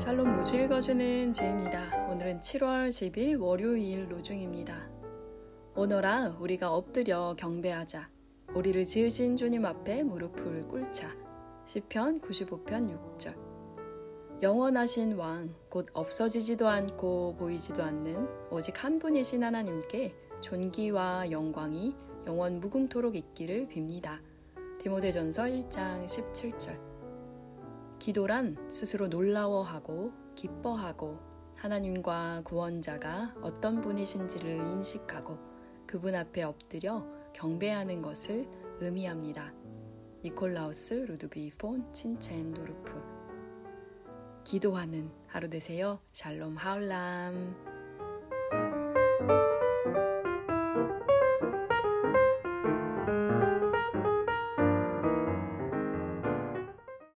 샬롬 로주 읽어주는 제입니다. 오늘은 7월 10일 월요일 로중입니다. 오너라 우리가 엎드려 경배하자. 우리를 지으신 주님 앞에 무릎을 꿇자. 시편 95편 6절. 영원하신 왕, 곧 없어지지도 않고 보이지도 않는 오직 한 분이신 하나님께 존귀와 영광이 영원 무궁토록 있기를 빕니다. 디모데전서 1장 17절. 기도란 스스로 놀라워하고 기뻐하고 하나님과 구원자가 어떤 분이신지를 인식하고 그분 앞에 엎드려 경배하는 것을 의미합니다. 니콜라우스 루드비 폰 친첸도르프 기도하는 하루 되세요. 샬롬 하울람